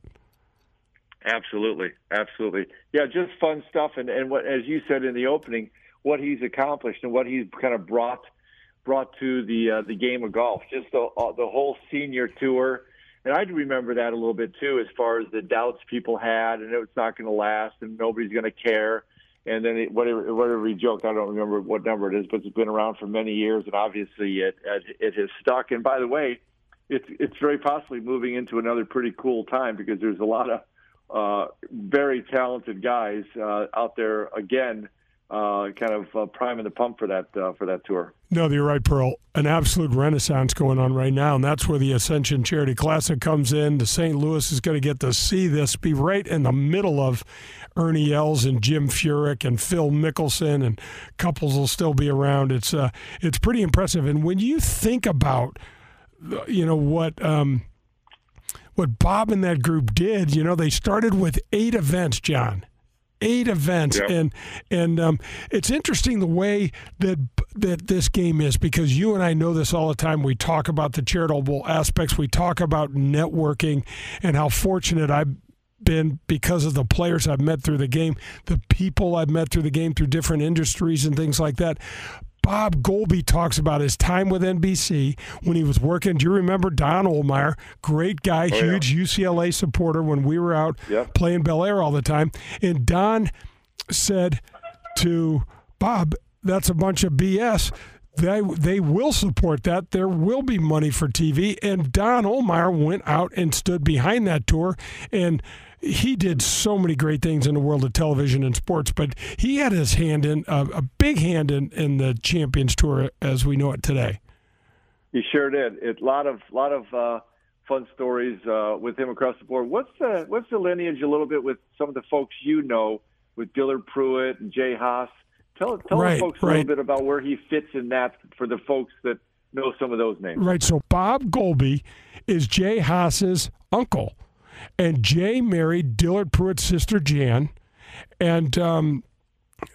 Absolutely, absolutely. Yeah, just fun stuff, and and what as you said in the opening, what he's accomplished and what he's kind of brought brought to the uh, the game of golf. Just the uh, the whole senior tour, and I do remember that a little bit too, as far as the doubts people had, and it's not going to last, and nobody's going to care. And then it, whatever whatever he joked, I don't remember what number it is, but it's been around for many years, and obviously it it, it has stuck. And by the way, it's it's very possibly moving into another pretty cool time because there's a lot of uh, very talented guys uh, out there again uh, kind of uh, priming the pump for that uh, for that tour.
No, you're right, Pearl. An absolute renaissance going on right now, and that's where the Ascension Charity Classic comes in. The St. Louis is going to get to see this, be right in the middle of Ernie Els and Jim Furyk and Phil Mickelson, and couples will still be around. It's uh, it's pretty impressive. And when you think about, you know what. Um, what Bob and that group did, you know, they started with eight events, John eight events. Yep. and and um, it's interesting the way that that this game is because you and I know this all the time. We talk about the charitable aspects. We talk about networking and how fortunate I've been because of the players I've met through the game the people I've met through the game through different industries and things like that Bob Goalby talks about his time with NBC when he was working. Do you remember Don Ohlmeyer? Great guy, oh, huge yeah. UCLA supporter when we were out yep. playing Bel Air all the time. And Don said to Bob, that's a bunch of BS. They, they will support that. There will be money for TV. And Don Ohlmeyer went out and stood behind that tour. And he did so many great things in the world of television and sports, but he had his hand in a big hand in, in the Champions Tour as we know it today.
He sure did. A lot of lot of uh, fun stories uh, with him across the board. What's the what's the lineage a little bit with some of the folks you know with Dillard Pruitt and Jay Haas? Tell tell right, the folks a little bit about where he fits in that for the folks that know some of those names.
Right. So Bob Goalby is Jay Haas's uncle and Jay married Dillard Pruitt's sister Jan, and um,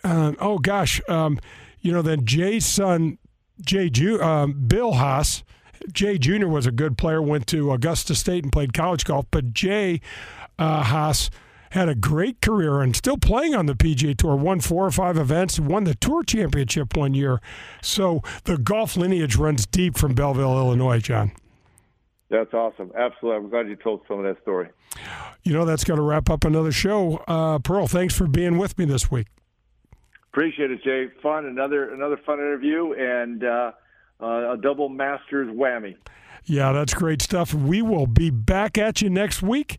uh, oh gosh, um, you know then Jay's son Jay Ju- um, Bill Haas. Jay Jr. was a good player, went to Augusta State and played college golf, but Jay uh, Haas had a great career and still playing on the PGA Tour. Won four or five events, won the Tour Championship one year. So the golf lineage runs deep from Belleville, Illinois, John.
That's awesome. Absolutely. I'm glad you told some of that story.
You know, that's going to wrap up another show. Uh, Pearl, thanks for being with me this week.
Appreciate it, Jay. Fun. Another another fun interview and uh, uh, a double Masters whammy.
Yeah, that's great stuff. We will be back at you next week.